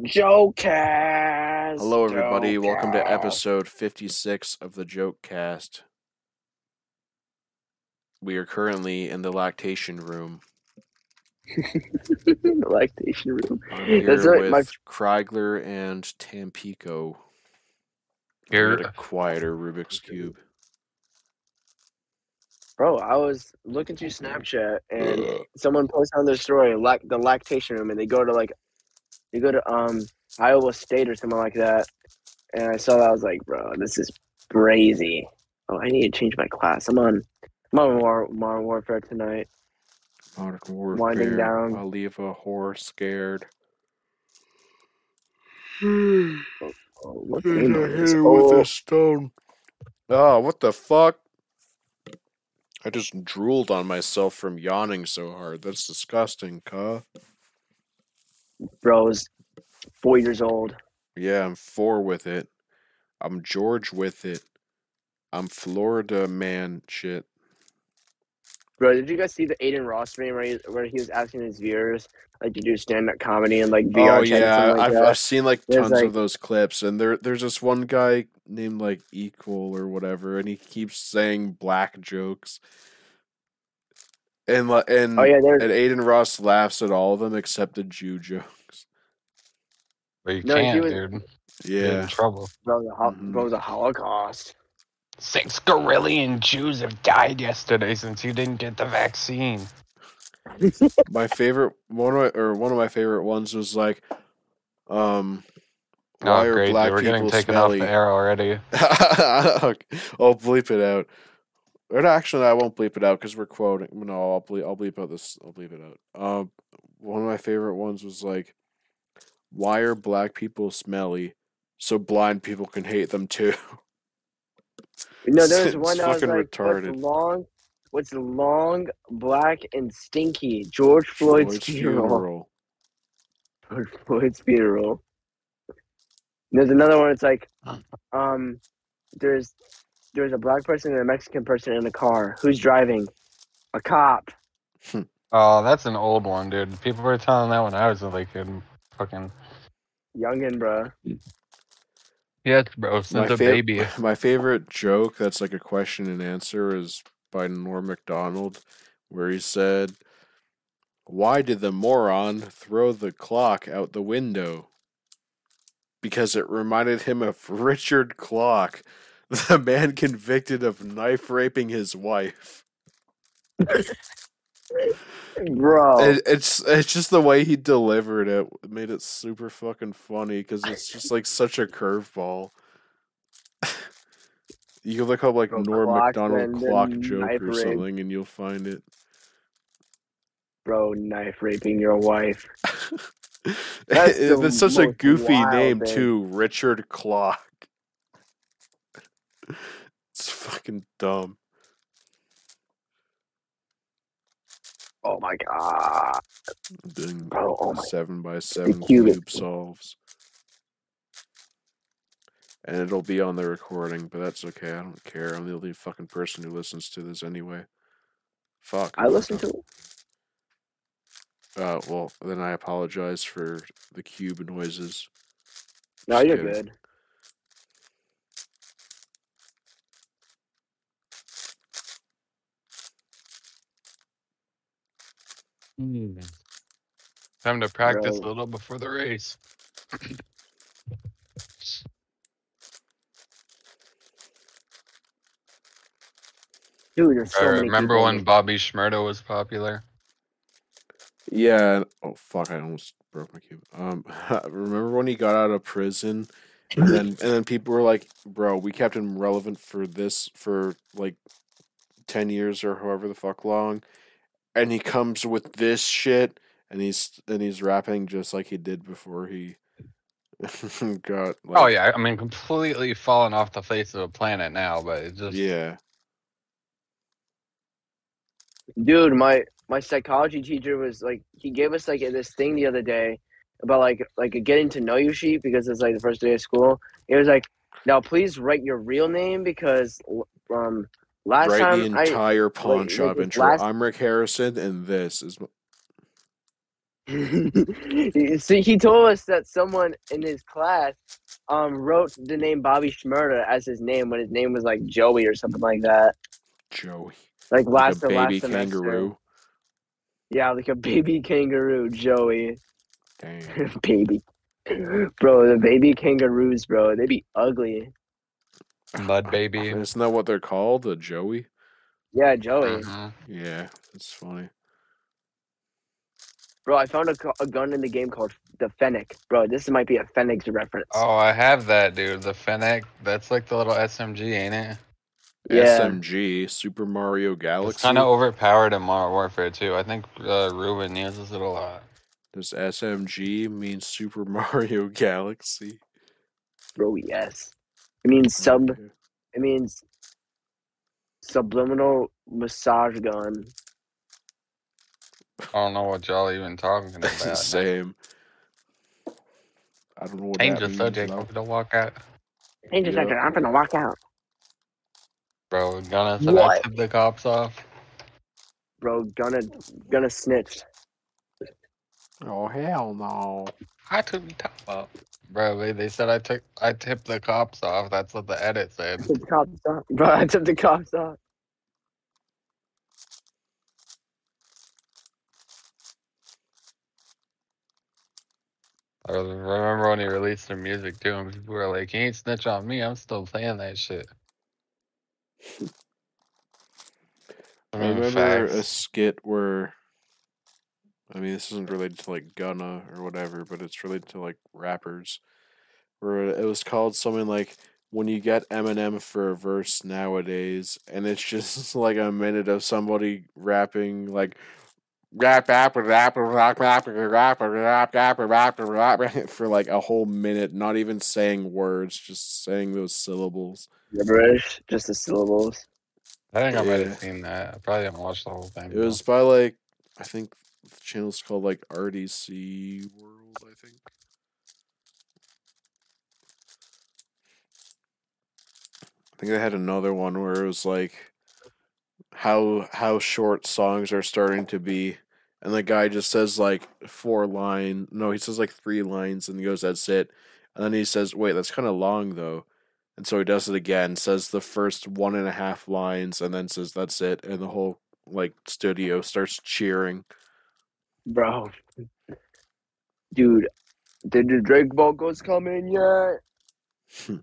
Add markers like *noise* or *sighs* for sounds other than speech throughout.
Joke cast. Hello, everybody. Joke Welcome to episode 56 of the Joke Cast. We are currently in the lactation room. *laughs* the lactation room. I'm here That's right, with my- Kreigler and Tampico. Here, a quieter Rubik's Cube. Bro, I was looking through Snapchat and someone posted on their story like the lactation room and they go to like they go to um Iowa State or something like that. And I saw that I was like, bro, this is crazy. Oh, I need to change my class. I'm on I'm on War- Modern Warfare tonight. Modern Warfare. Winding down. I'll leave a whore scared. Oh, what game I is hit this? her with Oh, a stone. Oh, what the fuck? I just drooled on myself from yawning so hard. That's disgusting, cuh. Bro, I was four years old. Yeah, I'm four with it. I'm George with it. I'm Florida man shit. Bro, did you guys see the Adin Ross stream where he, where he was asking his viewers like to do stand up comedy and like VR oh yeah, like I've. I've seen like There's, tons like- of those clips, and there there's this one guy named like Equal or whatever, and he keeps saying black jokes, and and Oh yeah, there's and Adin Ross laughs at all of them except the Jew jokes. but you No, he can't, was- dude. You're in Yeah, trouble. bro the, ho- bro the Holocaust. Six Gorillion Jews have died yesterday since you didn't get the vaccine. *laughs* my favorite one of my, or one of my favorite ones was like, um, Oh, why are great. black dude. We're getting people taken smelly? off the air already. Okay, *laughs* I'll bleep it out. Or actually, I won't bleep it out because we're quoting. No, I'll bleep. I'll bleep out this. I'll bleep it out. Um, one of my favorite ones was like, "Why are black people smelly? So blind people can hate them too." No, there *laughs* was It's one that was fucking like retarded. what's long, what's long, black, and stinky. George Floyd's, Floyd's funeral. *laughs* George Floyd's funeral. There's another one. It's like, um, there's there's a black person and a Mexican person in a car. Who's driving? A cop. *laughs* Oh, that's an old one, dude. People were telling that when I was like in fucking Youngin, bro. yes, bro. Since a fav- baby. *laughs* my favorite joke that's like a question and answer is by Norm Macdonald, where he said, "Why did the moron throw the clock out the window?" Because it reminded him of *laughs* Richard Clock, *laughs* the man convicted of knife raping his wife. Bro. It, it's it's just the way he delivered it made it super fucking funny because it's just like such a curveball. *laughs* you can look up like Bro, Norm Clock Macdonald clock joke or something, and you'll find it. bro, knife raping your wife. *laughs* That's such a goofy name thing. too, Richard Clock. *laughs* It's fucking dumb. Oh my god. Doing Bro, oh my seven by seven cube. cube solves. And it'll be on the recording, but that's okay. I don't care. I'm the only fucking person who listens to this anyway. Fuck. I listen to Uh, well, then I apologize for the cube noises. No, Just you're kidding. good. Time to practice Bro. a little before the race. *sniffs* Dude, there's so I many remember people when in Bobby Shmurda was popular? Yeah. Oh fuck! I almost broke my cube. Um, *laughs* remember when he got out of prison, and then and then people were like, "Bro, we kept him relevant for this for like ten years or however the fuck long," and he comes with this shit, and he's and he's rapping just like he did before he *laughs* got. Like, oh yeah, I mean completely fallen off the face of the planet now, but it just Yeah. Dude, my my psychology teacher was like he gave us like this thing the other day about like like a getting to know you sheet because it's like the first day of school. It was like, now please write your real name because um last Write time the I entire pawn like, shop intro. last- I'm Rick Harrison, and this is. *laughs* See, he told us that someone in his class um wrote the name Bobby Shmurda as his name when his name was like Joey or something like that. Joey. Like Like last a to last semester. kangaroo. Yeah, like a baby kangaroo, Joey. Damn. *laughs* baby. Bro, the baby kangaroos, bro, they be ugly. Mud baby. Isn't that what they're called? A Joey? Yeah, Joey. Mhm. Yeah, that's funny. Bro, I found a, a gun in the game called the Fennec. Bro, this might be a Fennec reference. Oh, I have that, dude. The Fennec. That's like the little SMG, ain't it? Yeah. SMG, Super Mario Galaxy. It's kind of overpowered in Modern Warfare too. I think uh, Ruben uses it a lot. Does SMG mean Super *laughs* Mario Galaxy? Bro, yes. It means sub. It means subliminal massage gun. I don't know what y'all even talking about. Same. I don't know what Change that the means, subject. though. I'm gonna walk out, Hey, just Yeah. after I'm gonna walk out. bro. Gonna said I What? tip the cops off. Bro, gonna gonna snitch. Oh hell no! I took the top off, bro. They, they said I took I tipped the cops off. That's what the edit said. Took *laughs* the cops off. Bro, I tipped the cops off. I remember when he released the music too, and people were like, "He ain't snitch on me. I'm still playing that shit." I mean, remember a skit where, I mean, this isn't related to like Gunna or whatever, but it's related to like rappers, where it was called something like "When you get Eminem for a verse nowadays," and it's just like a minute of somebody rapping like. Rap, rap, rap, rap, rap, rap, rap, rap, rap, rap, rap, for like a whole minute, not even saying words, just saying those syllables. Gibberish, just the syllables. I think I might Yeah. have seen that. I probably haven't watched the whole thing. It was by like I think the channel's called like RDC World, I think. I think they had another one where it was like how how short songs are starting to be and the guy just says like four line no he says like three lines and he goes that's it. And then he says wait that's kind of long though. And so he does it again says the first one and a half lines and then says that's it and the whole like studio starts cheering Bro. Dude, did the Drake vocals come in yet? *laughs* Drake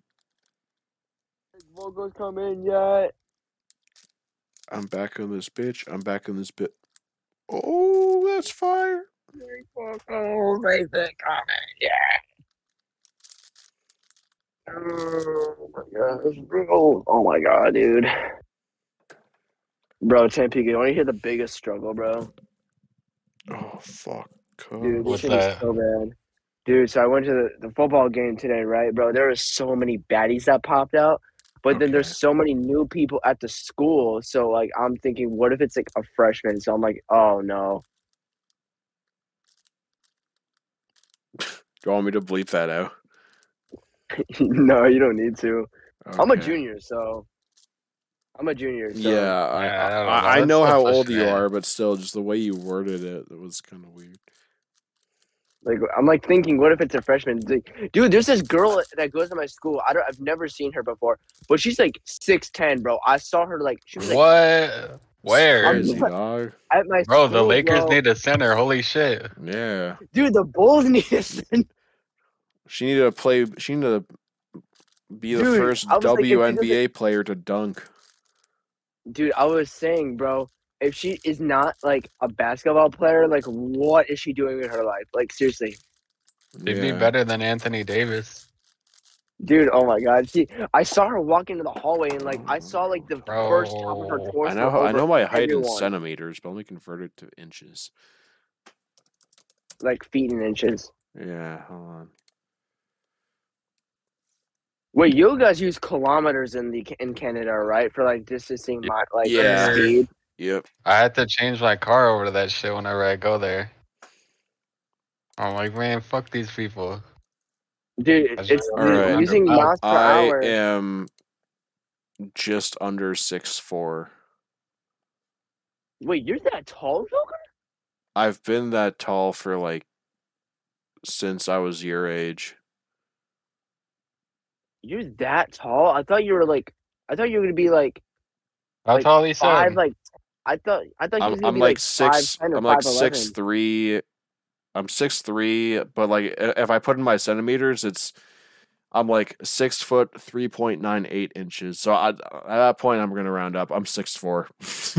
vocals come in yet? i'm back on this bitch i'm back on this bit oh that's fire Drake vocals, they yet? Oh my gosh, bro. Oh my god, dude. Bro, Tampico, you want to hear the biggest struggle, bro? Oh fuck Dude, this What's shit that? is so bad. Dude, so I went to the, the football game today, right, bro? There were so many baddies that popped out, but then there's so many new people at the school. So like, I'm thinking, what if it's like a freshman? So I'm like, oh no. Do *laughs* you want me to bleep that out? *laughs* no, you don't need to. I'm a junior, so I'm a junior. So. Yeah, I, Yeah, I know. I, I That's know how old you are, but still, just the way you worded it, it was kind of weird. Like I'm like thinking, what if it's a freshman? Like, dude, there's this girl that goes to my school. I don't, I've never seen her before, but she's like six ten, bro. I saw her like she was like what? Where? I'm- dog. *laughs* at my Bro, the Lakers bro. need a center. Holy shit. Yeah, dude. The Bulls need to send she needed to play. She needed to be the Dude, first I was like, WNBA player to dunk. Dude. I was saying, bro, if she is not like a basketball player, like what is she doing with her life? Like seriously, They'd Yeah. be better than Anthony Davis. dude. Oh my god, she. I saw her walk into the hallway and like I saw like the first top of her torso. I know. how- I know my height in centimeters, but let me convert it to inches. like feet and inches. Yeah, hold on. Wait, you guys use kilometers in the in Canada, right? For like distancing my like Yeah. speed. Yep. I had to change my car over to that shit whenever I go there. I'm like, man, fuck these people. Dude, That's it's All right. using miles per I hour. am just under six four. Wait, you're that tall, Joker? I've been that tall for like since I was your age. You're that tall? I thought you were like. I thought you were gonna be like How Like, tall he five. said? Like I thought. I thought you was I'm gonna I'm be like like six. 5'10" or I'm like six three. I'm six three, but like if I put in my centimeters, it's I'm like six foot three point nine eight inches. So I, at that point, I'm gonna round up. I'm six four. *laughs*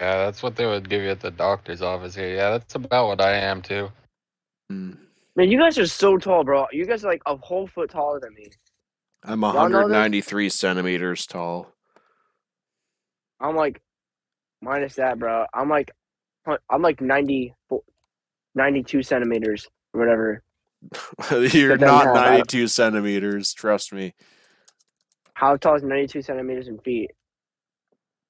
Yeah, that's what they would give you at the doctor's office here. Yeah, that's about what I am too. Mm. Man, you guys are so tall, bro. You guys are like a whole foot taller than me. I'm 193 centimeters tall. I'm like minus that, bro. I'm like I'm like 90, 92 centimeters or whatever. *laughs* You're not uh, 92 centimeters. Trust me. How tall is 92 centimeters in feet?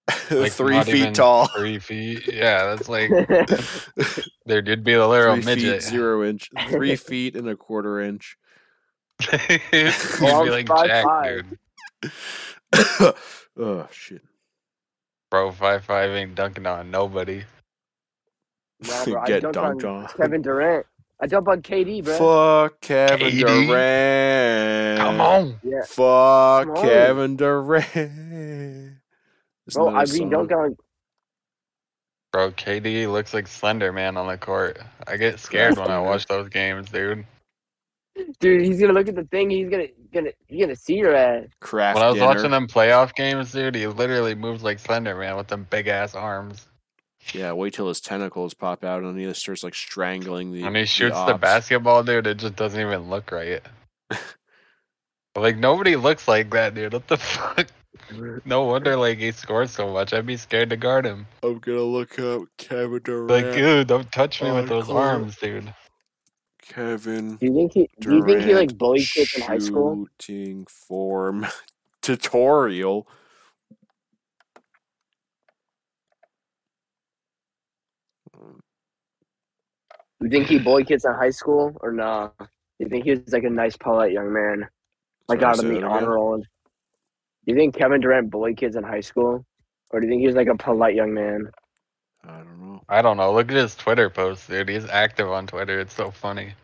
*laughs* Like, Three feet tall. Three feet. Yeah, that's like *laughs* there did be a little Three midget. feet zero inch. Three feet and a quarter inch. You'd *laughs* Well, I'm be like five Jack, five. dude. *coughs* oh shit. Bro, five five ain't dunking on nobody. *laughs* No, bro, I Get dunked dunked on on. Kevin Durant. I dumped on KD, bro. Fuck Kevin KD? Durant. Come on. Yeah, Fuck Come on. Kevin Durant. There's bro. I've been song. dunked on. Bro, KD looks like Slender Man on the court. I get scared when I watch those games, dude. Dude, he's gonna look at the thing. He's gonna gonna he's gonna see your ass. Craft When I was dinner. watching them playoff games, dude, he literally moves like Slender Man with them big ass arms. Yeah, wait till his tentacles pop out and he starts like strangling the. When he shoots the ops. basketball, dude, it just doesn't even look right. *laughs* like nobody looks like that, dude. What the *laughs* fuck? *laughs* No wonder like he scores so much. I'd be scared to guard him. I'm gonna look up Kevin Durant. Like, dude, don't touch me with those court. arms, dude. Kevin Do you think he? Do you think he Durant like bullied kids in high school? Shooting form *laughs* tutorial. Do you think he bullied kids in high school or nah? Do you think he was like a nice, polite young man, like Sorry, out of the honor roll? Do you think Kevin Durant bullied kids in high school, or do you think he was like a polite young man? I don't know. I don't know. Look at his Twitter posts, dude. He's active on Twitter. It's so funny.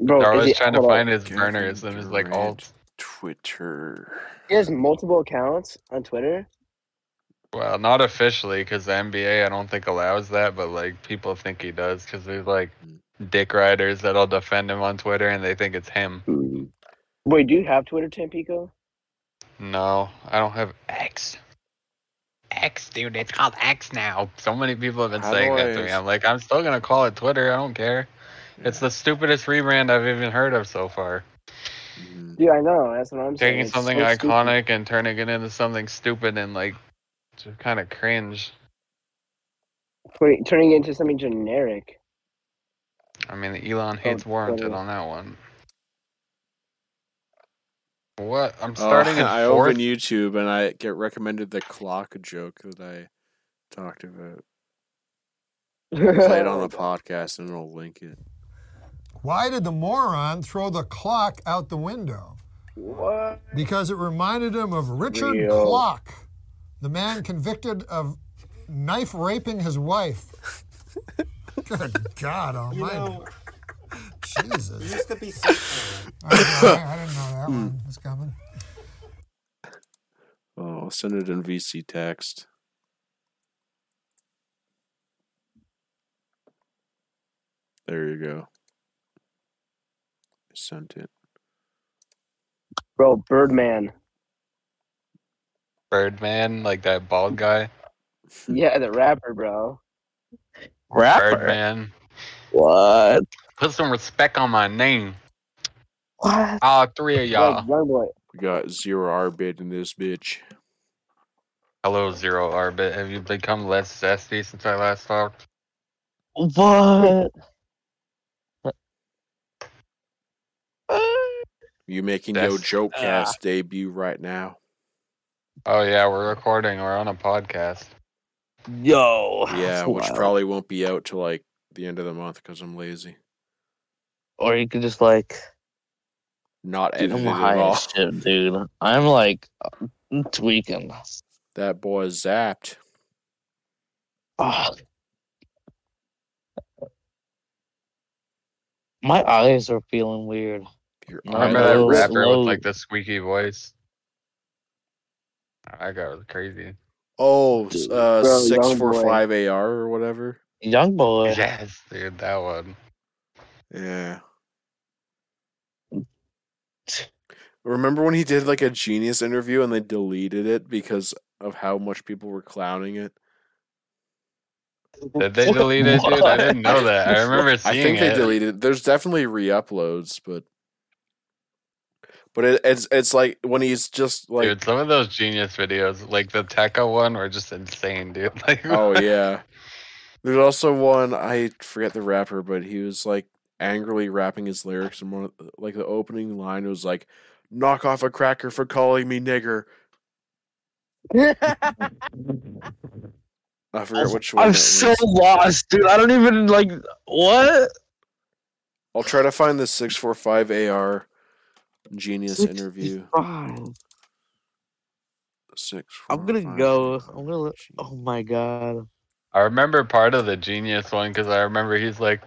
Bro, They're always he- trying to hold on. find his Kevin burners and his like Durant. alts. Twitter. He has multiple accounts on Twitter. Well, not officially, because the NBA I don't think allows that, but like people think he does, because there's like hmm. dick riders that'll defend him on Twitter and they think it's him. Wait, do you have Twitter, Tampico? No, I don't have X. X, dude, it's called X now. So many people have been How saying that to me. I'm like, I'm still gonna call it Twitter. I don't care. It's the stupidest rebrand I've even heard of so far. Dude, I know. That's what I'm saying. Taking It's something so stupid. iconic and turning it into something stupid and like just kind of cringe. Turning- turning it into something generic. I mean, Elon oh, hates warranted on that one. What? I'm Oh, starting in *laughs* I fourth. open YouTube and I get recommended the clock joke that I talked about. Play it on the *laughs* podcast and it'll link it. Why did the moron throw the clock out the window? what? Because it reminded him of Richard Real. Clock, the man convicted of knife raping his wife. *laughs* Good God Almighty! know, Jesus, It used to be something. *laughs* I, didn't know- I didn't know that hmm. one was coming. Oh, I'll send it in VC text. There you go. I sent it. Bro, Birdman. Birdman, like that bald guy. Yeah, the rapper, bro. Rapper? Birdman. What? Put some respect on my name. What? All three of y'all. Like, young boy. We got zero R bit in this bitch. Hello, Zero Orbit. Have you become less zesty since I last talked? What? You making That's- your joke uh, cast debut right now? Oh yeah, we're recording. We're on a podcast. Yo. Yeah, which wild. probably won't be out till like the end of the month because I'm lazy. Or you could just like Not dude, I'm at high all. shit, dude. I'm like I'm tweaking. That boy is zapped. Oh. My eyes are feeling weird. Your No, Remember that rapper low- with like the squeaky voice? I got crazy. Oh, s- uh, Bro, six four boy. five AR or whatever. Young boy. Yes, dude, that one. Yeah. Remember when he did like a genius interview and they deleted it because of how much people were clowning it? Did they delete it, dude? I didn't know that. I remember seeing *laughs* I think they it. deleted it. There's definitely re-uploads, but but it, it's it's like when he's just like dude, some of those genius videos, like the Tecca one, were just insane, dude. *laughs* Like, oh yeah. There's also one I forget the rapper, but he was like angrily rapping his lyrics, and one of, like the opening line was like, "Knock off a cracker for calling me nigger." I *laughs* forget which one. I'm so lost, dude. I don't even like what. I'll try to find the six four five AR genius interview. Six. I'm gonna 4, go. I'm gonna. Genius. Oh my god. I remember part of the genius one because I remember he's like,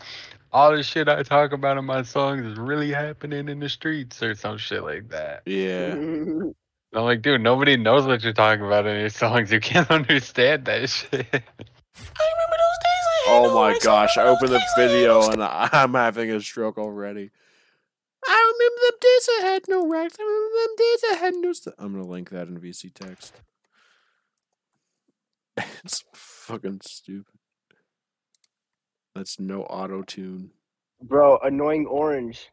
all the shit I talk about in my songs is really happening in the streets or some shit like that. Yeah. *laughs* I'm like, dude, nobody knows what you're talking about in your songs. You can't *laughs* understand that shit. I remember those days. Oh my gosh! I opened the video and I- I'm having a stroke already. I remember them days I had no racks. I remember them days I had no stuff. I'm gonna link that in VC text. *laughs* it's fucking stupid. That's no auto tune. Bro, annoying orange.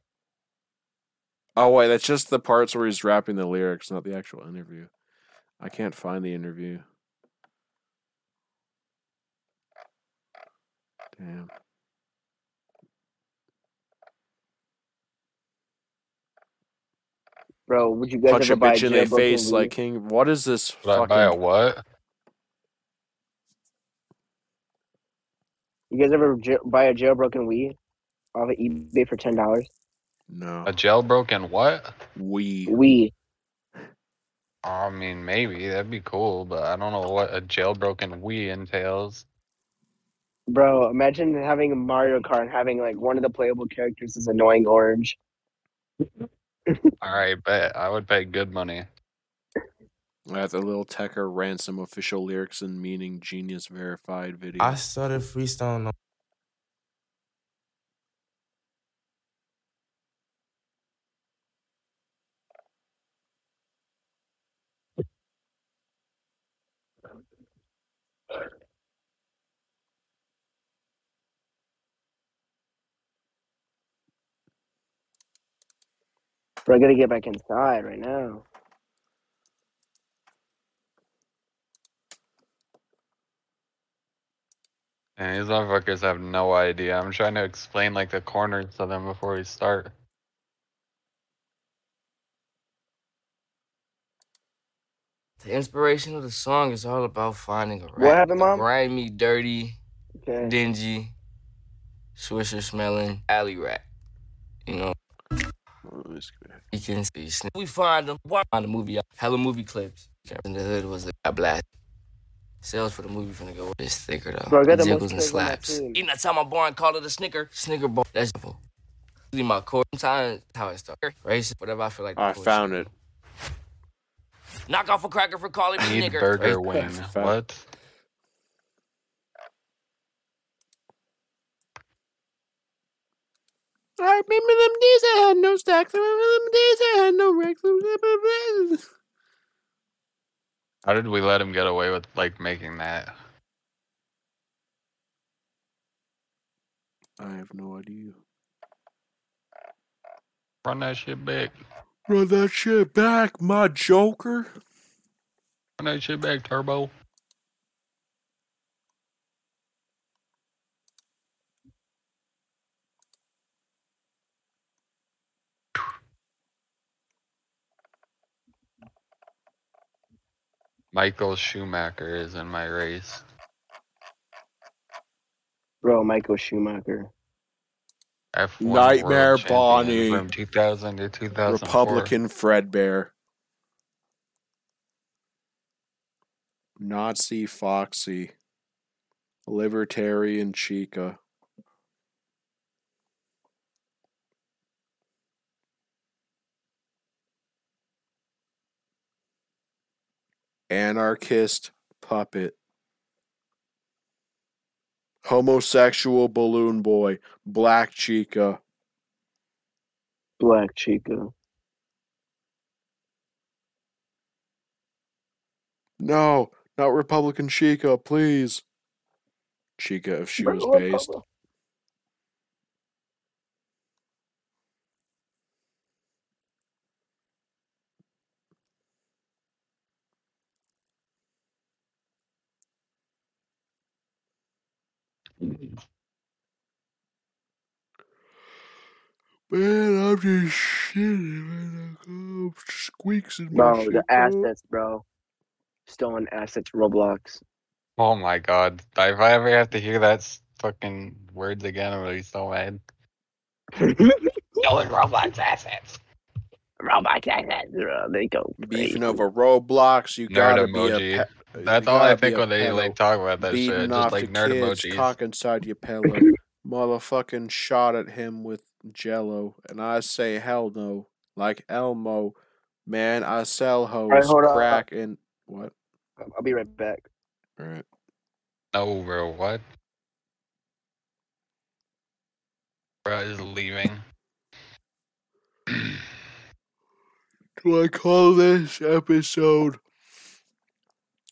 Oh wait, that's just the parts where he's rapping the lyrics, not the actual interview. I can't find the interview. Damn. Bro, would you guys Punch ever a buy a bitch in the jailbroken face weed? like King. What is this? Would I buy a fucking- what? You guys ever j- buy a jailbroken weed off of eBay for ten dollars? No. A jailbroken what? We. Weed. I mean, maybe that'd be cool, but I don't know what a jailbroken Wii entails. Bro, imagine having a Mario Kart and having like one of the playable characters is annoying orange. *laughs* All right, bet I would pay good money. At the Little Tecca Ransom official lyrics and meaning genius verified video. I started freestyling on Bro, I gotta get back inside right now. And these motherfuckers have no idea. I'm trying to explain like the corners to them before we start. The inspiration of the song is all about finding a rap. What happened, Mom? Grimy, dirty, Okay. dingy, swisher smelling alley rat. You know, Oh, you can see. sn- We find them. What? Find the movie. Hella movie clips. In the hood was a blast. Sales for the movie finna go. It's thicker though. Bro, I got the Jiggles and clips on my slaps. team. Eating that time my boy and call it a snicker. Snicker bar. That's simple. Usually my core. Sometimes how it starts. Racist. Whatever I feel like. the I found it. Knock off a cracker for calling me Need nigger. burger Right? wing. *laughs* What? I remember them days I had no stacks. I remember them days I had no racks. How did we let him get away with like making that? I have no idea. Run that shit back. Run that shit back, my joker. Run that shit back, Turbo. Michael Schumacher is in my race. Bro, Michael Schumacher. F1 Nightmare World Bonnie. from 2000 to 2004. Republican Fredbear. Nazi Foxy. Libertarian Chica. Anarchist puppet, homosexual balloon boy, black chica. Black Chica. No, not Republican Chica, please. Chica, if she was based. Man, I'm just shitting, man. I come squeaks in my Bro, shit, the bro. assets, bro. Stolen assets, Roblox. Oh my god. If I ever have to hear that fucking words again, I'm gonna be so mad. *laughs* Stolen Roblox assets. Roblox assets. They go Beefing over Roblox, you Nerd gotta be emoji. a pe- That's all I think when they like talk about that beating shit. off Just like nerd kids, emojis. cock inside your pillow. *laughs* Motherfucking shot at him with jello, and I say hell no. Like Elmo, man, I sell hoes, Alright, hold on. crack, and what? I'll be right back. Alright. No, oh, bro, what? Bro is leaving. *clears throat* Do I call this episode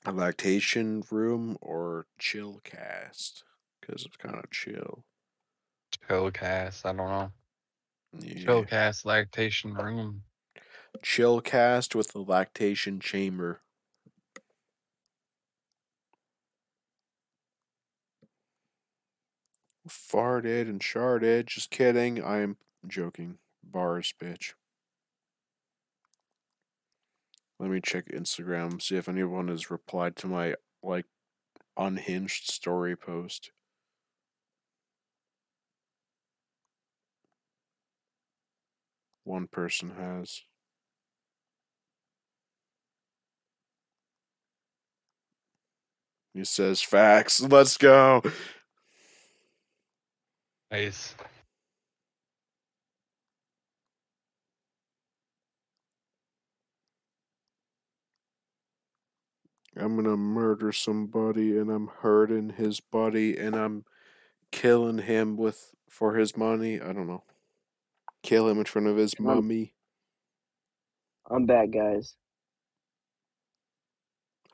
a lactation room or chill cast? Because it's kind of chill. Chill cast, I don't know. Yeah. Chillcast lactation room. Chill cast with the lactation chamber. Farted and sharded. Just kidding. I'm joking. Bars, bitch. Let me check Instagram, see if anyone has replied to my like unhinged story post. One person has. He says facts. Let's go. Nice. I'm gonna murder somebody and I'm hurting his body and I'm killing him with for his money. I don't know. Kill him in front of his Um, mummy. I'm back, guys.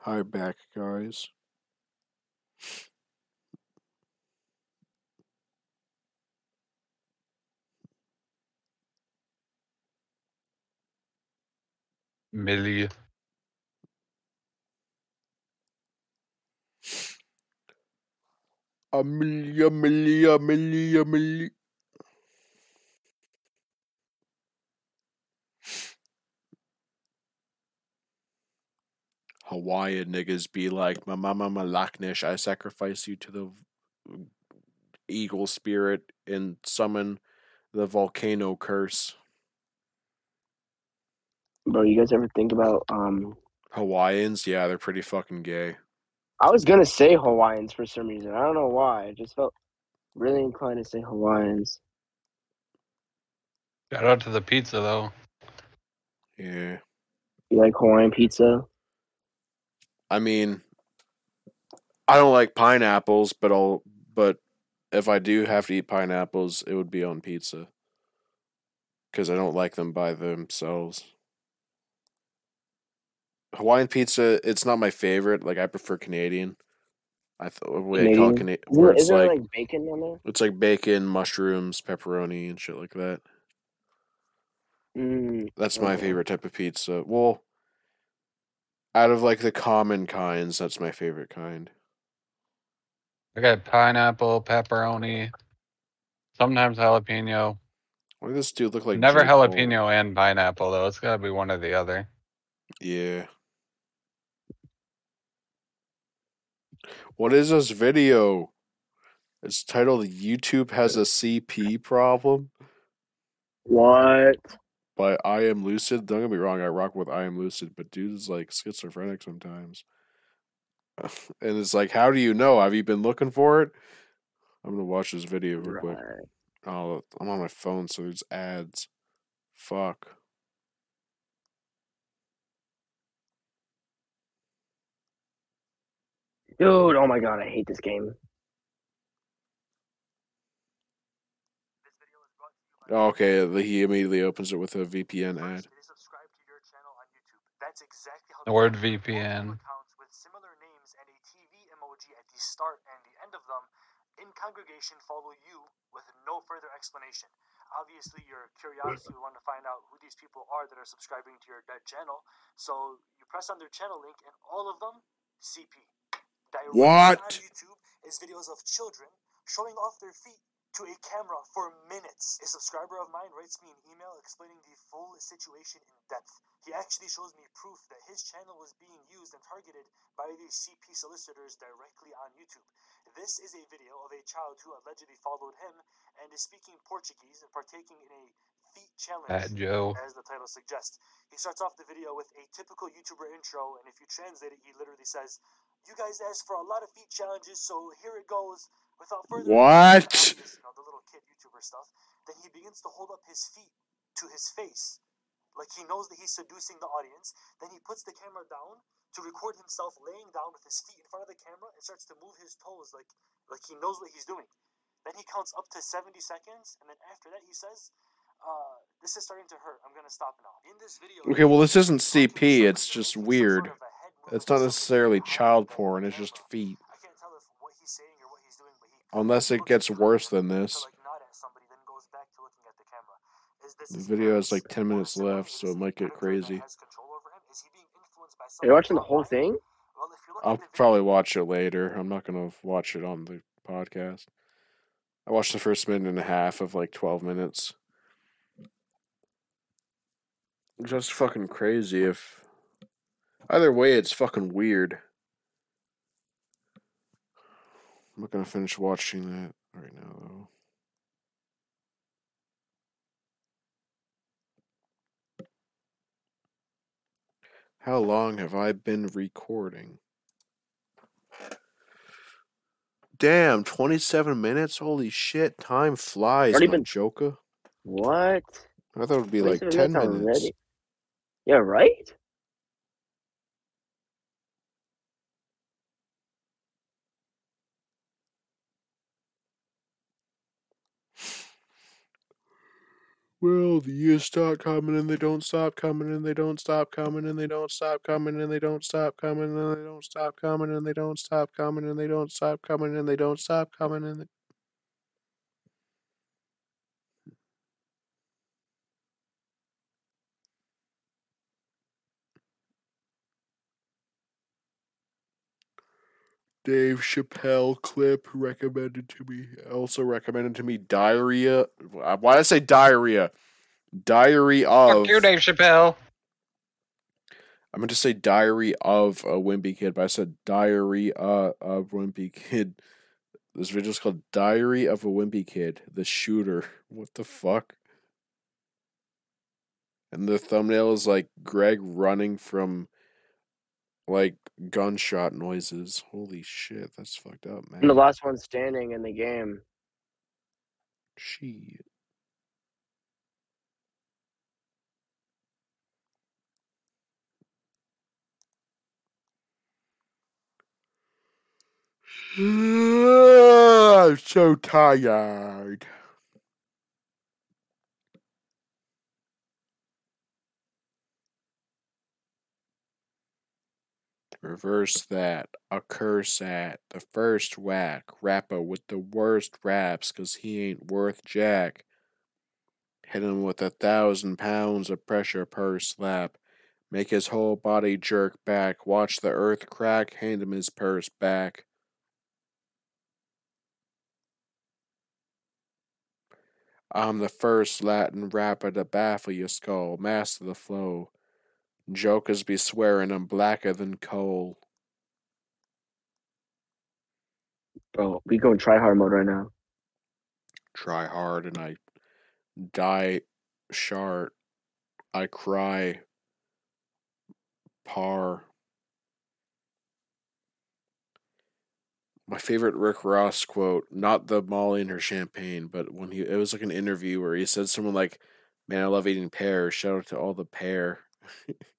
Hi back, guys. Millie. Amelia, Amelia, Amelia, Amelia. Hawaiian niggas be like, my mama malaknish, I sacrifice you to the eagle spirit and summon the volcano curse. Bro, you guys ever think about um Hawaiians, yeah, they're pretty fucking gay. I was gonna say Hawaiians for some reason. I don't know why. I just felt really inclined to say Hawaiians. Shout out to the pizza though. Yeah. You like Hawaiian pizza? I mean, I don't like pineapples, but I'll but if I do have to eat pineapples, it would be on pizza. Cuz I don't like them by themselves. Hawaiian pizza, it's not my favorite. Like I prefer Canadian. I thought what they call Canadian? Canadian, Isn't, where it- it's isn't there like like bacon on there? it's like bacon, mushrooms, pepperoni, and shit like that. Mm, That's my Okay. favorite type of pizza. Well, out of like the common kinds, that's my favorite kind. I got pineapple, pepperoni, sometimes jalapeno. Why does this dude look like Never J. Cole? jalapeno and pineapple though. It's gotta be one or the other. Yeah. What is this video? It's titled YouTube has a CP problem what? by I am lucid. Don't get me wrong, I rock with I am lucid, but dude is like schizophrenic sometimes. *laughs* and it's like, how do you know? Have you been looking for it? I'm gonna watch this video real quick. Oh, I'm on my phone, so there's ads. Fuck. Dude, oh my god, I hate this game. Oh, okay, the- he immediately opens it with a VPN ad. That's exactly how The word VPN. with similar names and a TV emoji at the start and the end of them in congregation follow you with no further explanation. Obviously, your curiosity will want to find out who these people are that are subscribing to your dead channel. So you press on their channel link, and all of them CP. Directly What? On YouTube is videos of children showing off their feet to a camera for minutes. A subscriber of mine writes me an email explaining the full situation in depth. He actually shows me proof that his channel was being used and targeted by the CP solicitors directly on YouTube. This is a video of a child who allegedly followed him and is speaking Portuguese and partaking in a feet challenge Fat Joe. as the title suggests. He starts off the video with a typical YouTuber intro, and if you translate it, he literally says, "You guys asked for a lot of feet challenges, so here it goes." Without further What? ado, you know, the little kid YouTuber stuff. Then he begins to hold up his feet to his face, like he knows that he's seducing the audience. Then he puts the camera down to record himself laying down with his feet in front of the camera and starts to move his toes like like he knows what he's doing. Then he counts up to 70 seconds, and then after that he says, uh, "This is starting to hurt. I'm gonna stop now." In this video, Okay, well, this isn't he's talking to CP, it's just some sort weird. of a head move it's not necessarily child porn, it's just feet. Unless it gets worse than this. The video has like 10 minutes left, so it might get crazy. Are you watching the whole thing? I'll probably watch it later. I'm not going to watch it on the podcast. I watched the first minute and a half of like 12 minutes. Just fucking crazy if Either way, it's fucking weird. I'm not gonna finish watching that right now, though. How long have I been recording? Damn, 27 minutes? Holy shit, time flies, Already been- joker. What? I thought it would be like 10 minutes already? Yeah, right? Well, the years start coming and they don't stop coming and they don't stop coming and they don't stop coming and they don't stop coming and they don't stop coming and they don't stop coming and they don't stop coming and they don't stop coming and they... Dave Chappelle clip recommended to me. Also recommended to me diarrhea. Why did I say diarrhea? Diary of. Fuck you, Dave Chappelle. I meant to say diary of a wimpy kid, but I said diary uh, of wimpy kid. This video is called Diary of a Wimpy Kid, the shooter. *laughs* What the fuck? And the thumbnail is like Greg running from like gunshot noises. Holy shit, that's fucked up, man. I'm the last one standing in the game. Shit. *sighs* I'm so tired. Reverse that. A curse at the first whack. Rapper with the worst raps, 'cause he ain't worth jack. Hit him with a thousand pounds of pressure per slap. Make his whole body jerk back. Watch the earth crack. Hand him his purse back. I'm the first Latin rapper to baffle your skull. Master the flow. Jokers be swearing I'm blacker than coal. Bro, we going try hard mode right now. Try hard and I die shart. I cry. Par. My favorite Rick Ross quote, not the Molly and her champagne, but when he it was like an interview where he said someone like, Man, I love eating pears. Shout out to all the pear. *laughs*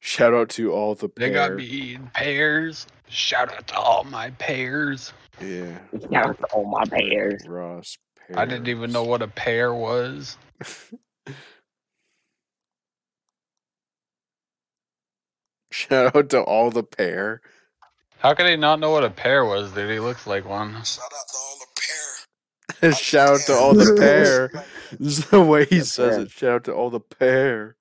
Shout out to all the They got me eating pears. Shout out to all my pears. Yeah, Shout out to all my pears. Ross. I didn't even know what a pear was. *laughs* Shout out to all the pair. How could he not know what a pear was, dude? He looks like one. Shout out to all the pair. *laughs* Shout out to all the pair. *laughs* This is the way he says it. Shout out to all the pair.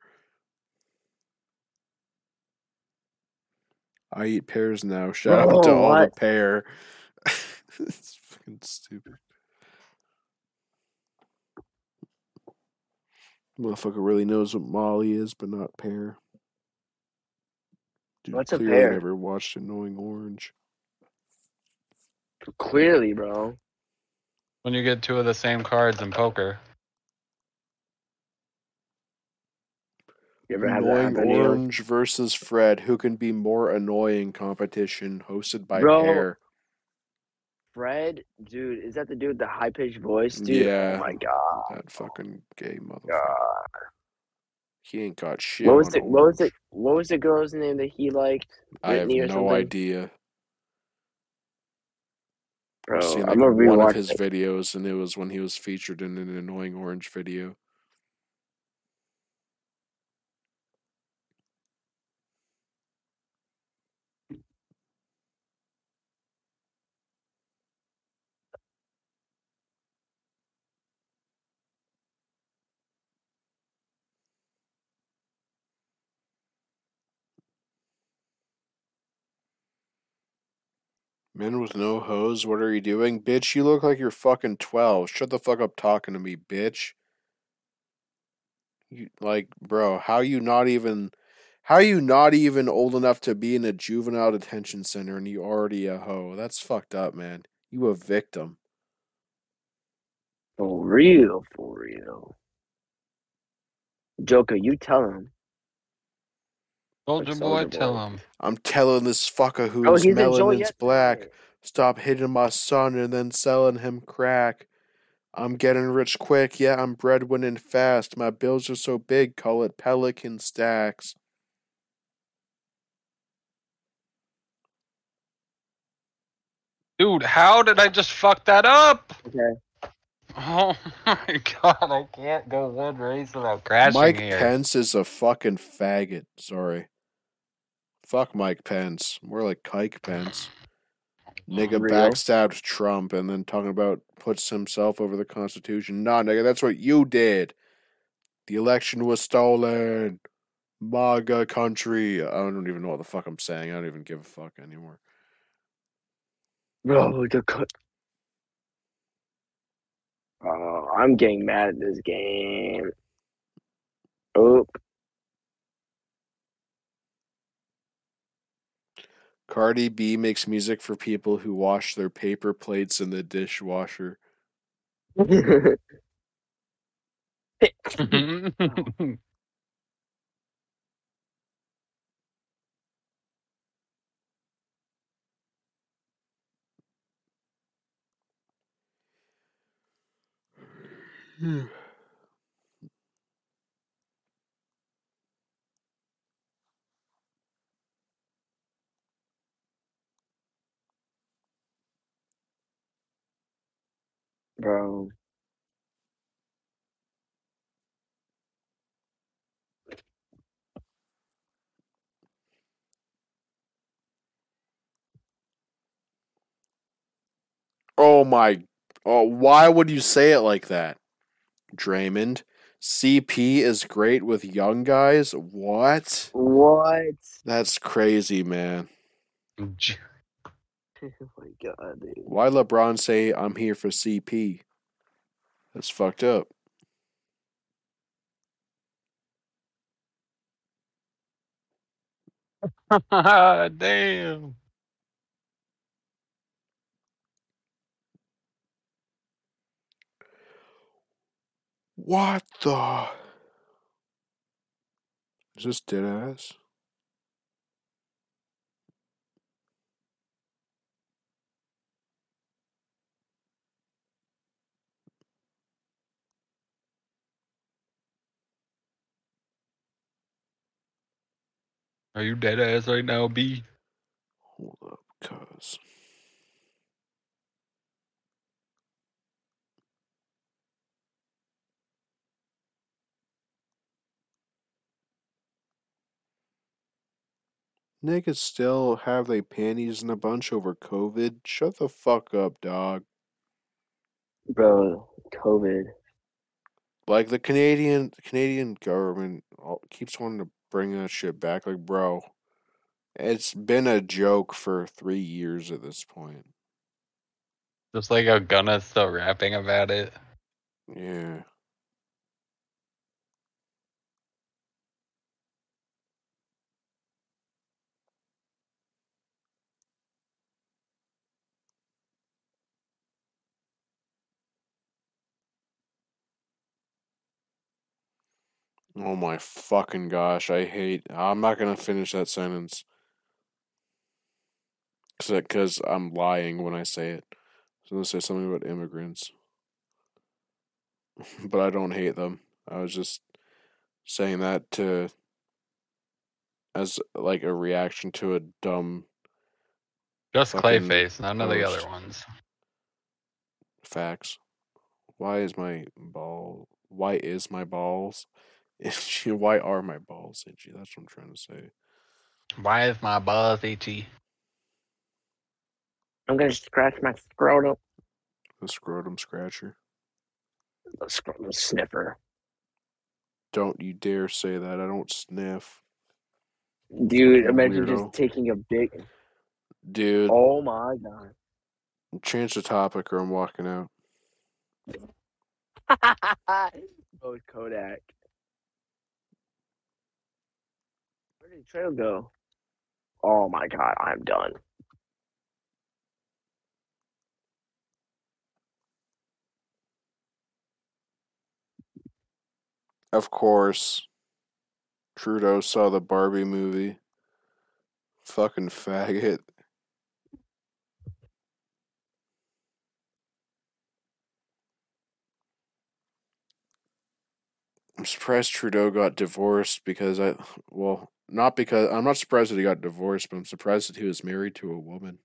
I eat pears now. Shout out to Bro, all the what? pair. it's *laughs* fucking stupid. Motherfucker really knows what Molly is, but not pear. Dude What's a clearly pear? never watched Annoying Orange. Clearly, bro. When you get two of the same cards in poker. You ever Annoying happen to you? Orange versus Fred. Who can be more annoying? Competition hosted by Bro, Pear. Fred, dude, is that the dude with the high pitched voice, dude? Oh yeah. Oh my god. That fucking gay motherfucker. God. He ain't got shit. What was on the what was Orange. it what was the girl's name that he liked? I have no something? idea. Bro, I've seen like I'm gonna one of his it. videos, and it was when he was featured in an Annoying Orange video. Men with no hose, what are you doing? Bitch, you look like you're fucking 12. Shut the fuck up talking to me, bitch. You, like, bro, how you not even how you not even old enough to be in a juvenile detention center and you already a hoe? That's fucked up, man. You a victim. For real, for real. Joker, you tell him. Soldier Like boy, tell him. I'm telling this fucker Oh, whose melanin's black. Stop hitting my son and then selling him crack. I'm getting rich quick. Yeah, I'm breadwinning fast. My bills are so big, call it pelican stacks. Dude, how did I just fuck that up? Okay. *laughs* Oh my god, I can't go one race without crashing Mike here. Pence is a fucking faggot. Sorry. Fuck Mike Pence. More like Kike Pence. *sighs* Nigga Real. backstabbed Trump and then talking about puts himself over the Constitution. Nah, nigga, that's what you did. The election was stolen. MAGA country. I don't even know what the fuck I'm saying. I don't even give a fuck anymore. Bro, the cut. Oh, I'm getting mad at this game. Oh, Cardi B makes music for people who wash their paper plates in the dishwasher. *laughs* Hmm. Bro. Oh my. Oh, why would you say it like that? Draymond. CP is great with young guys? What? What? That's crazy, man. J- *laughs* Oh my god, dude. Why LeBron say I'm here for CP? That's fucked up. *laughs* Damn. What the? Is this dead ass? Are you dead ass right now, B? Hold up, cuz. Niggas still have their panties in a bunch over COVID. Shut the fuck up, dog. Bro, COVID. Like the Canadian Canadian government keeps wanting to bring that shit back. Like, bro, it's been a joke for three years at this point. Just like how Gunna's still rapping about it. Yeah. Oh my fucking gosh, I hate. I'm not gonna finish that sentence. Because I'm lying when I say it. So I'm gonna say something about immigrants. *laughs* but I don't hate them. I was just saying that to. as like a reaction to a dumb Just Clayface, none of the other ones. facts. Why is my ball. Why is my balls? Itchy? Why are my balls itchy? That's what I'm trying to say. Why is my balls itchy? I'm gonna scratch my scrotum. The scrotum scratcher. The scrotum sniffer. Don't you dare say that. I don't sniff. Dude, Fucking imagine weirdo. just taking a big. Dude, Oh my god. change the topic or I'm walking out. *laughs* oh, Kodak. Where did the trail go? Oh my god, I'm done. Of course, Trudeau saw the Barbie movie. Fucking faggot. Surprised Trudeau got divorced because I, well, not because, I'm not surprised that he got divorced, but I'm surprised that he was married to a woman.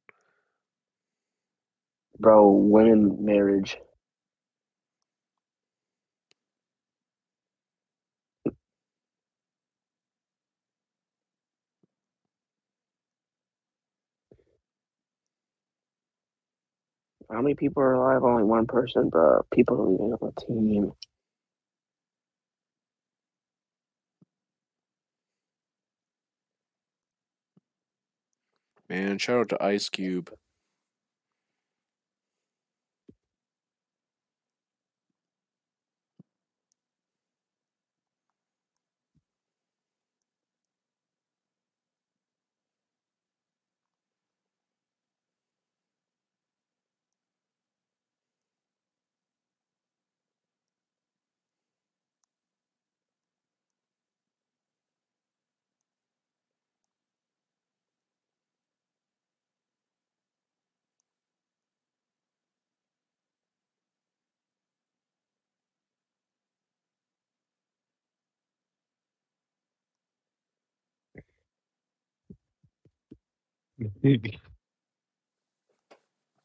Bro, women marriage. How many people are alive? Only one person, bro. People even have a team. Man, shout out to Ice Cube.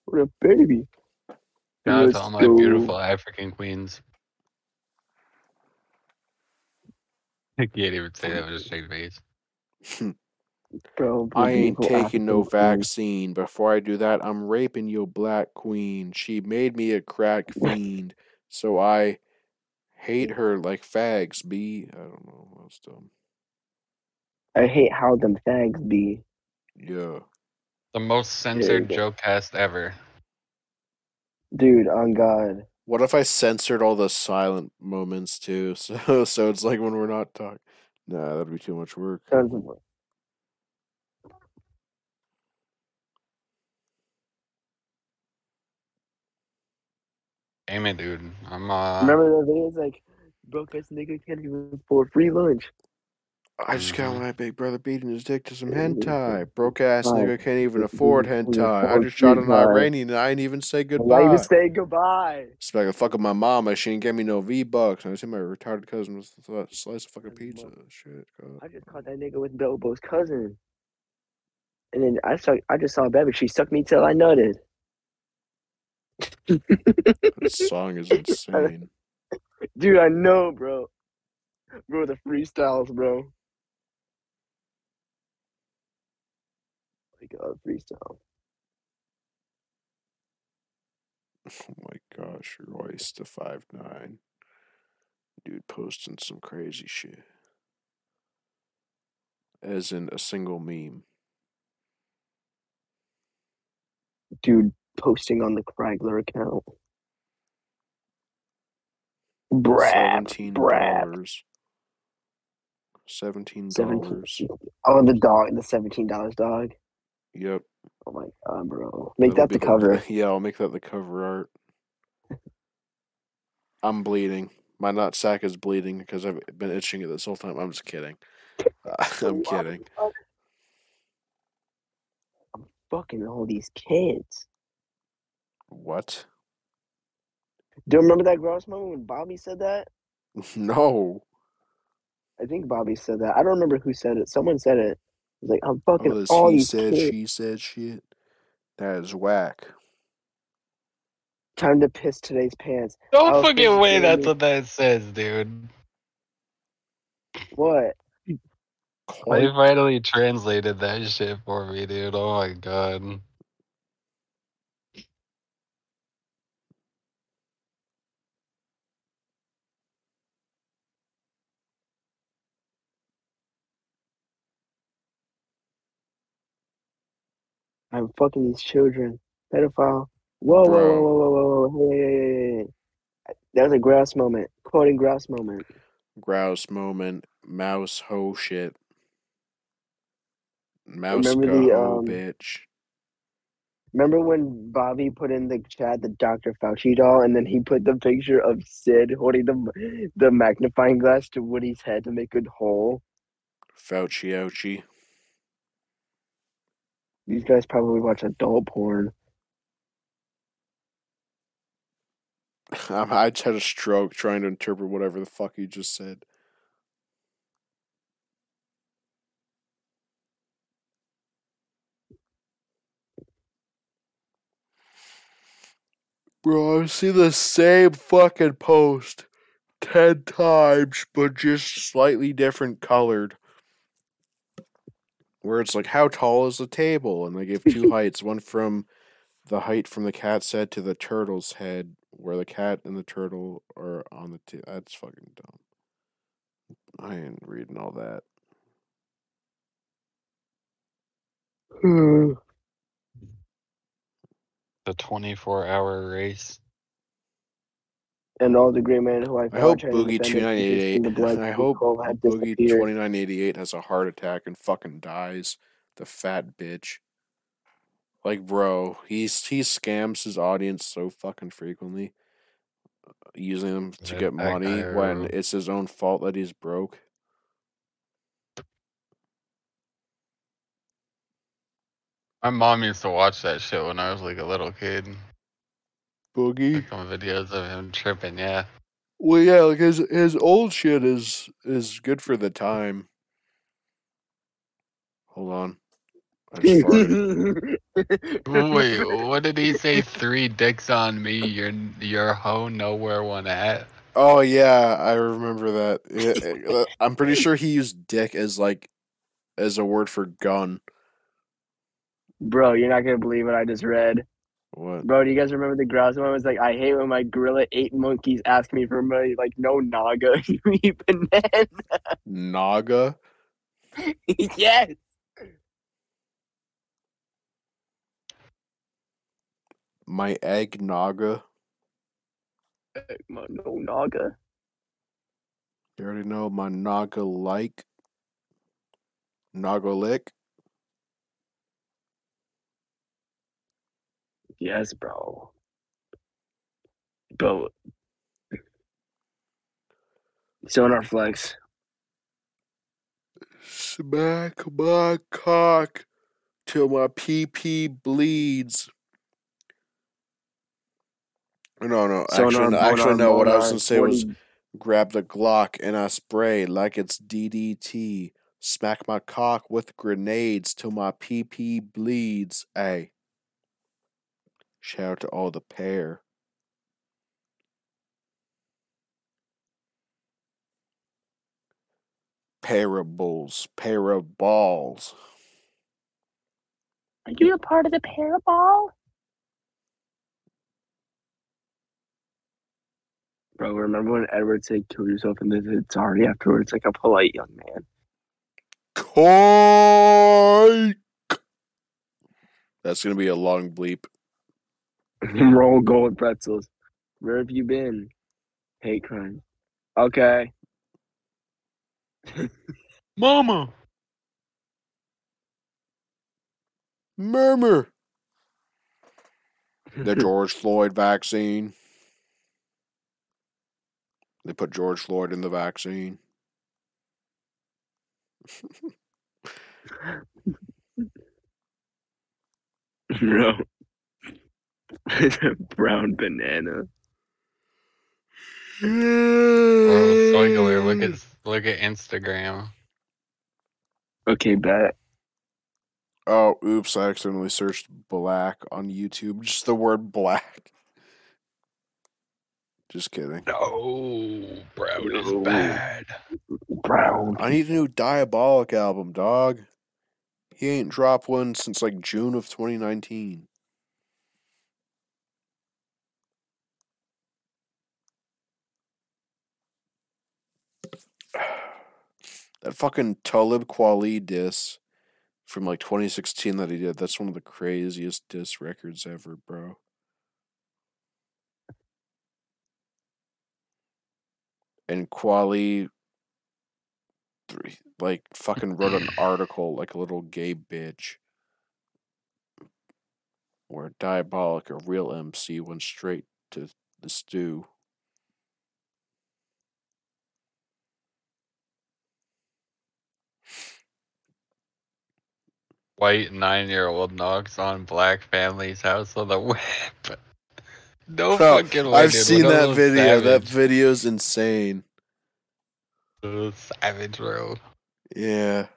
What a baby. Shout out Let's to all my go. beautiful African queens. I can't even say that with a straight face. *laughs* Bro, I ain't beautiful taking no African queen. vaccine. Before I do that, I'm raping your black queen. She made me a crack *laughs* fiend, so I hate her like fags be. I don't know. That's dumb. I hate how them fags be. Yeah. The most censored go. joke cast ever. Dude, on God. What if I censored all the silent moments too? *laughs* So so it's like when we're not talking. Nah, that'd be too much work. Tons of them. Damn it, dude. I'm uh Remember the videos like broke ass nigga can't even afford free lunch. I just got Mhm. my big brother beating his dick to some hentai. Broke ass nigga can't even afford even hentai. I just shot an. Iranian and I didn't even say goodbye. goodbye. just say goodbye? It's like fucking my mama. She didn't give me no V bucks. I see my retarded cousin with a slice of fucking pizza. Shit. God. I just caught that nigga with Bilbo's cousin. And then I saw I just saw a. She sucked me till I nutted. That song is *laughs* insane. Dude, I know, bro. Bro, the freestyles, bro. Uh, freestyle. Oh my gosh, Royce da five nine. Dude posting some crazy shit. As in a single meme. Dude posting on the Cragler account. Brab. Seventeen brab. dollars. Seventeen Seventeen. dollars. Oh, the dog, the seventeen dollars dog. Yep. Oh my god, bro. Make That'll that the cover. *laughs* Yeah, I'll make that the cover art. I'm bleeding. My nut sack is bleeding because I've been itching it this whole time. I'm just kidding. *laughs* *laughs* I'm kidding. I'm fucking all these kids. What? Do you remember that gross moment when Bobby said that? No. I think Bobby said that. I don't remember who said it. Someone said it. He's like, I'm fucking Oh, this all he these said, kids. she said shit. That is whack. Time to piss today's pants. Don't was fucking thinking, way that's what that says, dude. What? I finally translated that shit for me, dude. Oh my god. I'm fucking these children. Pedophile. Whoa, whoa, whoa, whoa, whoa, whoa, whoa. Hey, hey, hey, hey. That was a grouse moment. Quoting grouse moment. Grouse moment. Mouse ho shit. Mouse Remember go the, um, bitch. Remember when Bobby put in the chat the Dr. Fauci doll, and then he put the picture of Sid holding the the magnifying glass to Woody's head to make it whole? Fauci ouchie. These guys probably watch adult porn. *laughs* I'm, just had a stroke trying to interpret whatever the fuck you just said. Bro, I've seen the same fucking post ten times, but just slightly different colored. Where it's like, how tall is the table? And they give two *laughs* heights, one from the height from the cat's head to the turtle's head, where the cat and the turtle are on the. T- That's fucking dumb. I ain't reading all that. *sighs* The 24 hour race. And all the great men who I I hope Boogie defend two their nine eight countries eight. from the blood *laughs* I hope Boogie disappeared. twenty nine eighty eight has a heart attack and fucking dies. The fat bitch. Like, bro, he's he scams his audience so fucking frequently, uh, using them to Yeah, get money guy, when uh, it's his own fault that he's broke. My mom used to watch that shit when I was like a little kid. Boogie. Some videos of him tripping, yeah. Well, yeah, like his his old shit is is good for the time. Hold on, I just farted. Wait, *laughs* what did he say? Three dicks on me, your your hoe nowhere one at. Oh yeah, I remember that. Yeah, uh, I'm pretty sure he used "dick" as like as a word for gun. Bro, you're not gonna believe what I just read. What? Bro, do you guys remember the grouse one? It was like, I hate when my gorilla ate monkeys ask me for money. Like, no naga, *laughs* you eat banana. Naga? *laughs* yes. My egg naga. My, No naga. You already know my naga like. Naga lick. Yes, bro. Bro. Sonar flex. Smack my cock till my PP bleeds. No, no, actually, no, actually, no. What I was gonna say was grab the Glock and I spray like it's DDT. Smack my cock with grenades till my PP bleeds. Hey. Shout out to all the pair. Parables, paraballs. Are you a part of the parabol? Bro, remember when Edward said kill yourself and then it's sorry afterwards like a polite young man? Coik. That's gonna be a long bleep. *laughs* Roll gold pretzels. Where have you been? Hate crime. Okay. *laughs* Mama. Murmur. *laughs* The George Floyd vaccine. They put George Floyd in the vaccine. no. It's *laughs* a brown banana. Oh, Soigler, look at mm. look at Instagram. Okay, bet. Oh, oops! I accidentally searched black on YouTube. Just the word black. Just kidding. No, brown No. is bad. Brown. I need a new Diabolic album, dog. He ain't dropped one since like June of 2019. That fucking Talib Kweli diss from like 2016 that he did, that's one of the craziest diss records ever, bro. And three, like fucking wrote an article like a little gay bitch where Diabolic, a real MC, went straight to the stew. White nine year old knocks on black family's house with a whip. No Bro, fucking way. I've dude. seen What that little video. That savage. video's insane. Little savage, bro. Yeah.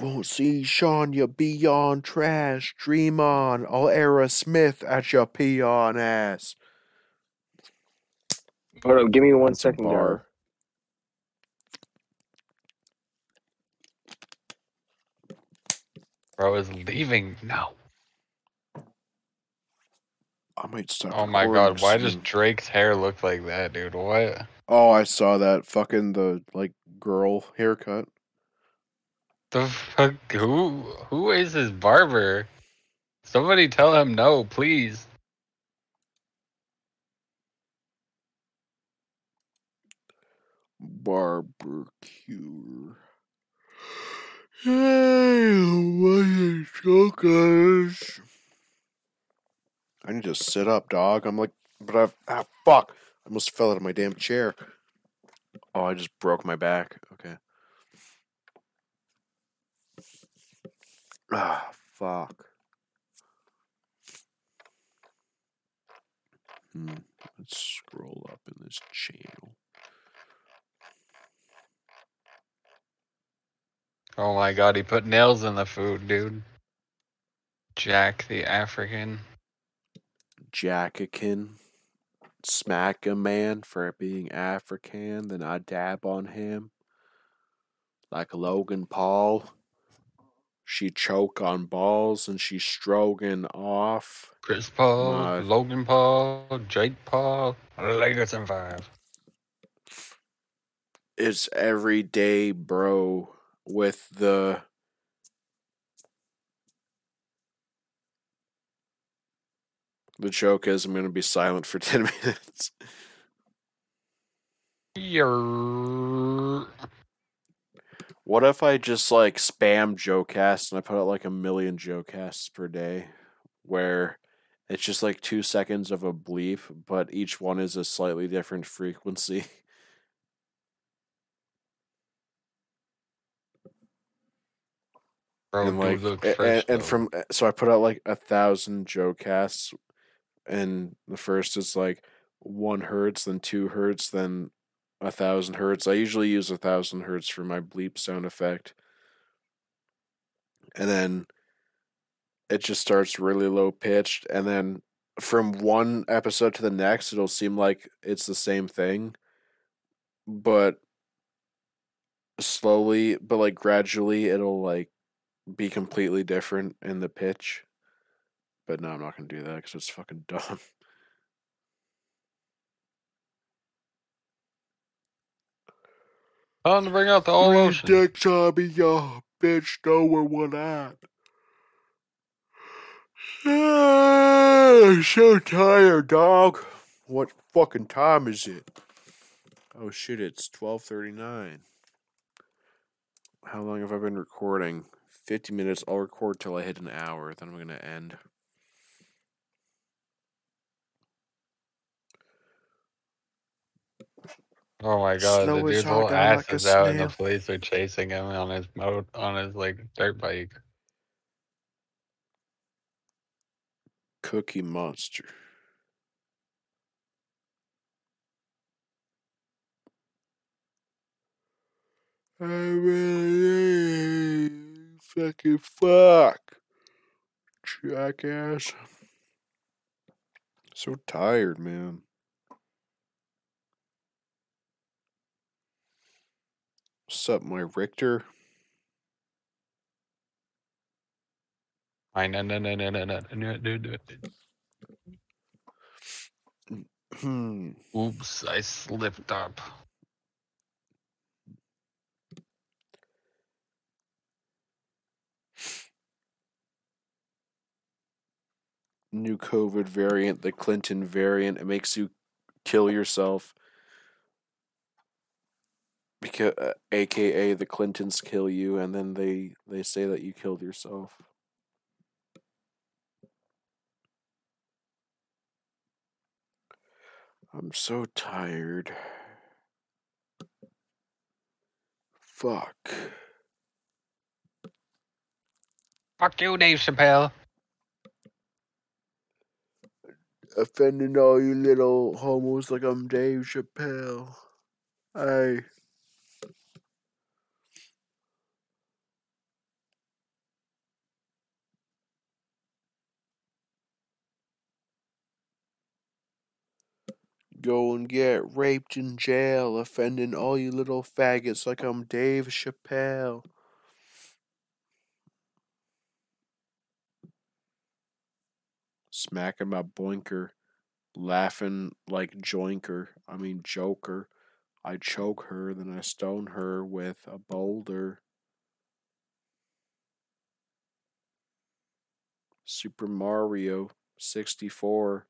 Won't see Sean, you beyond trash. Dream on. I'll Era Smith at your peon ass. Hold up, give me one second, That's a bar. Bro is leaving now. I might stop. Oh my god, why does. Drake's hair look like that, dude? What? Oh, I saw that. Fucking the like girl haircut. The fuck? Who? Who is his barber? Somebody tell him no, please. Barbecue. Hey, jokers? I need to sit up, dog. I'm like, but I've ah fuck. I almost fell out of my damn chair. Oh, I just broke my back. Okay. Ah, fuck. Hmm. Let's scroll up in this channel. Oh my god, he put nails in the food, dude. Jack the African. Jackakin. Smack a man for being African, then I dab on him. Like Logan Paul. She choke on balls and she stroking off. Chris Paul, My- Logan Paul, Jake Paul, Lakers in five. It's every day, bro, with the The joke is I'm gonna be silent for *laughs* ten minutes. Yer. What if I just like spam Jocast and I put out like a million Jocasts per day where it's just like two seconds of a bleep, but each one is a slightly different frequency? *laughs* Bro, and like looks a- fresh, and, and from uh, so I put out like a thousand Joe casts, and the first is like one hertz, then two hertz, then a thousand hertz. I usually use a thousand hertz for my bleep sound effect, and then it just starts really low pitched, and then from one episode to the next, it'll seem like it's the same thing, but slowly, but like gradually, it'll like be completely different in the pitch. But no, I'm not gonna do that because it's fucking *laughs* dumb. Time to bring out the all ocean. Dick zombie, yo, bitch, know where one at. I'm *sighs* so tired, dog. What fucking time is it? Oh shit, it's twelve thirty nine. How long have I been recording? Fifty minutes. I'll record till I hit an hour. Then I'm gonna end. Oh my god, Snow the is dude's whole ass like is out and the snail. police are chasing him on his mode on his like dirt bike. Cookie Monster. I really fucking fuck. Jackass. So tired, man. What's up, my Richter? I no no no no no no no no no. Oops, I slipped up. New COVID variant, the Clinton variant. It makes you kill yourself. Because, uh, AKA, the Clintons kill you, and then they they say that you killed yourself. I'm so tired. Fuck. Fuck you, Dave Chappelle. Offending all you little homos like I'm Dave Chappelle. Hey. Go and get raped in jail, offending all you little faggots like I'm Dave Chappelle. Smacking my boinker, laughing like joinker, I mean joker. I choke her, then I stone her with a boulder. Super Mario 64.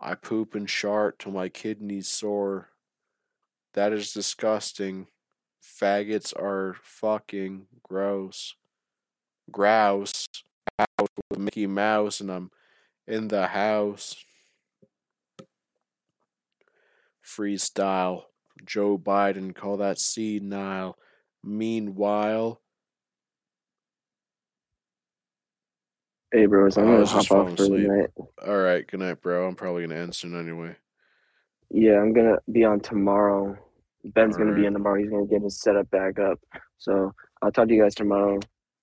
I poop and shart till my kidneys sore. That is disgusting. Faggots are fucking gross. Grouse. House with Mickey Mouse, and I'm in the house. Freestyle. Joe Biden, call that senile. Meanwhile, Hey, bros, I'm gonna hop off for the night. All right, good night, bro. I'm probably gonna end soon anyway. Yeah, I'm gonna be on tomorrow. Ben's gonna be in tomorrow. He's gonna get his setup back up. So I'll talk to you guys tomorrow.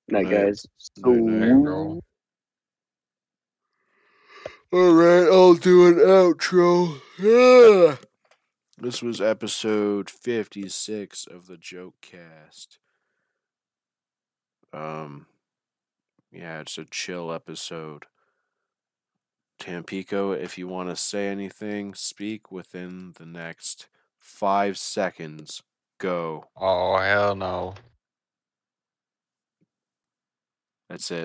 Night, Night. guys. Night, night. All right, I'll do an outro. Ah. This was episode 56 of the Joke Cast. Um, yeah, it's a chill episode. Tampico, if you want to say anything, speak within the next five seconds. Go. Oh hell no. That's it.